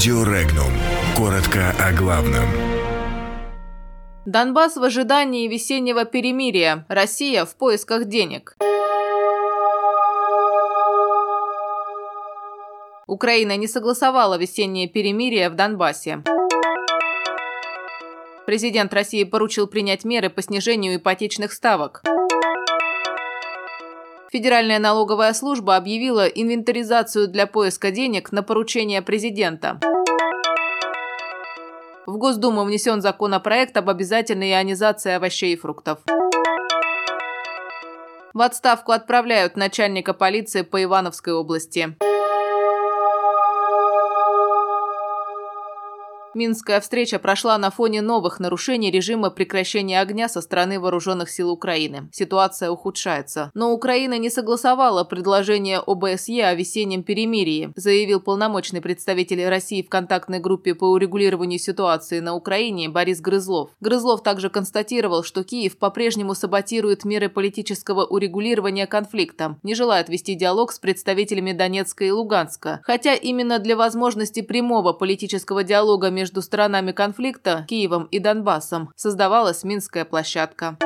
Радио Регнум. Коротко о главном. Донбасс в ожидании весеннего перемирия. Россия в поисках денег. Украина не согласовала весеннее перемирие в Донбассе. Президент России поручил принять меры по снижению ипотечных ставок. Федеральная налоговая служба объявила инвентаризацию для поиска денег на поручение президента. В Госдуму внесен законопроект об обязательной ионизации овощей и фруктов. В отставку отправляют начальника полиции по Ивановской области. Минская встреча прошла на фоне новых нарушений режима прекращения огня со стороны вооруженных сил Украины. Ситуация ухудшается. Но Украина не согласовала предложение ОБСЕ о весеннем перемирии, заявил полномочный представитель России в контактной группе по урегулированию ситуации на Украине Борис Грызлов. Грызлов также констатировал, что Киев по-прежнему саботирует меры политического урегулирования конфликта, не желает вести диалог с представителями Донецка и Луганска. Хотя именно для возможности прямого политического диалога между сторонами конфликта, Киевом и Донбассом, создавалась Минская площадка.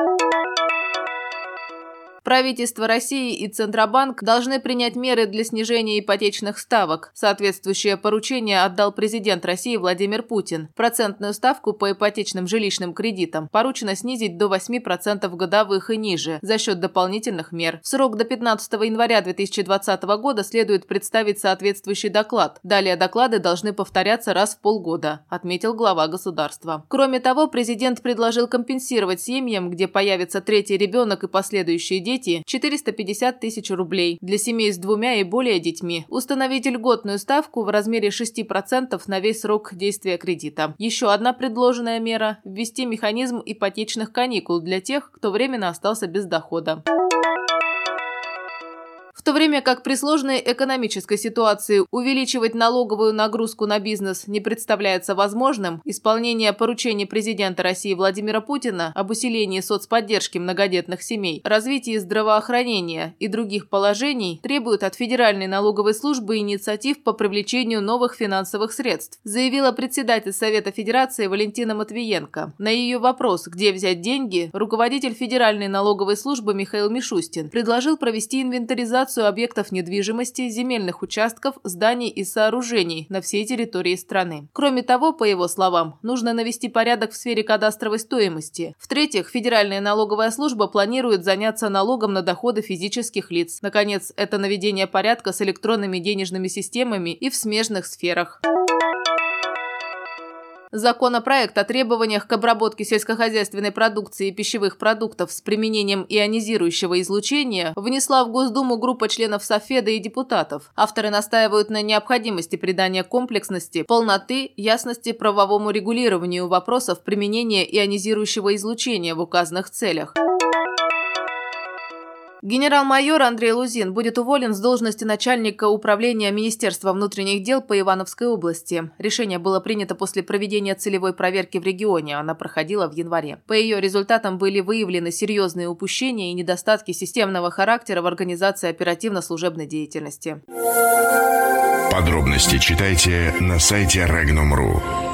Правительство России и Центробанк должны принять меры для снижения ипотечных ставок. Соответствующее поручение отдал президент России Владимир Путин. Процентную ставку по ипотечным жилищным кредитам поручено снизить до 8% годовых и ниже за счет дополнительных мер. В срок до 15 января 2020 года следует представить соответствующий доклад. Далее доклады должны повторяться раз в полгода, отметил глава государства. Кроме того, президент предложил компенсировать семьям, где появится третий ребенок и последующие дети, дети – 450 тысяч рублей. Для семей с двумя и более детьми. Установить льготную ставку в размере 6% на весь срок действия кредита. Еще одна предложенная мера – ввести механизм ипотечных каникул для тех, кто временно остался без дохода. То время как при сложной экономической ситуации увеличивать налоговую нагрузку на бизнес не представляется возможным, исполнение поручений президента России Владимира Путина об усилении соцподдержки многодетных семей, развитии здравоохранения и других положений требует от Федеральной налоговой службы инициатив по привлечению новых финансовых средств, заявила председатель Совета Федерации Валентина Матвиенко. На ее вопрос, где взять деньги, руководитель Федеральной налоговой службы Михаил Мишустин предложил провести инвентаризацию регистрацию объектов недвижимости, земельных участков, зданий и сооружений на всей территории страны. Кроме того, по его словам, нужно навести порядок в сфере кадастровой стоимости. В-третьих, Федеральная налоговая служба планирует заняться налогом на доходы физических лиц. Наконец, это наведение порядка с электронными денежными системами и в смежных сферах. Законопроект о требованиях к обработке сельскохозяйственной продукции и пищевых продуктов с применением ионизирующего излучения внесла в Госдуму группа членов Софеда и депутатов. Авторы настаивают на необходимости придания комплексности, полноты, ясности правовому регулированию вопросов применения ионизирующего излучения в указанных целях. Генерал-майор Андрей Лузин будет уволен с должности начальника управления Министерства внутренних дел по Ивановской области. Решение было принято после проведения целевой проверки в регионе. Она проходила в январе. По ее результатам были выявлены серьезные упущения и недостатки системного характера в организации оперативно-служебной деятельности. Подробности читайте на сайте Regnum.ru.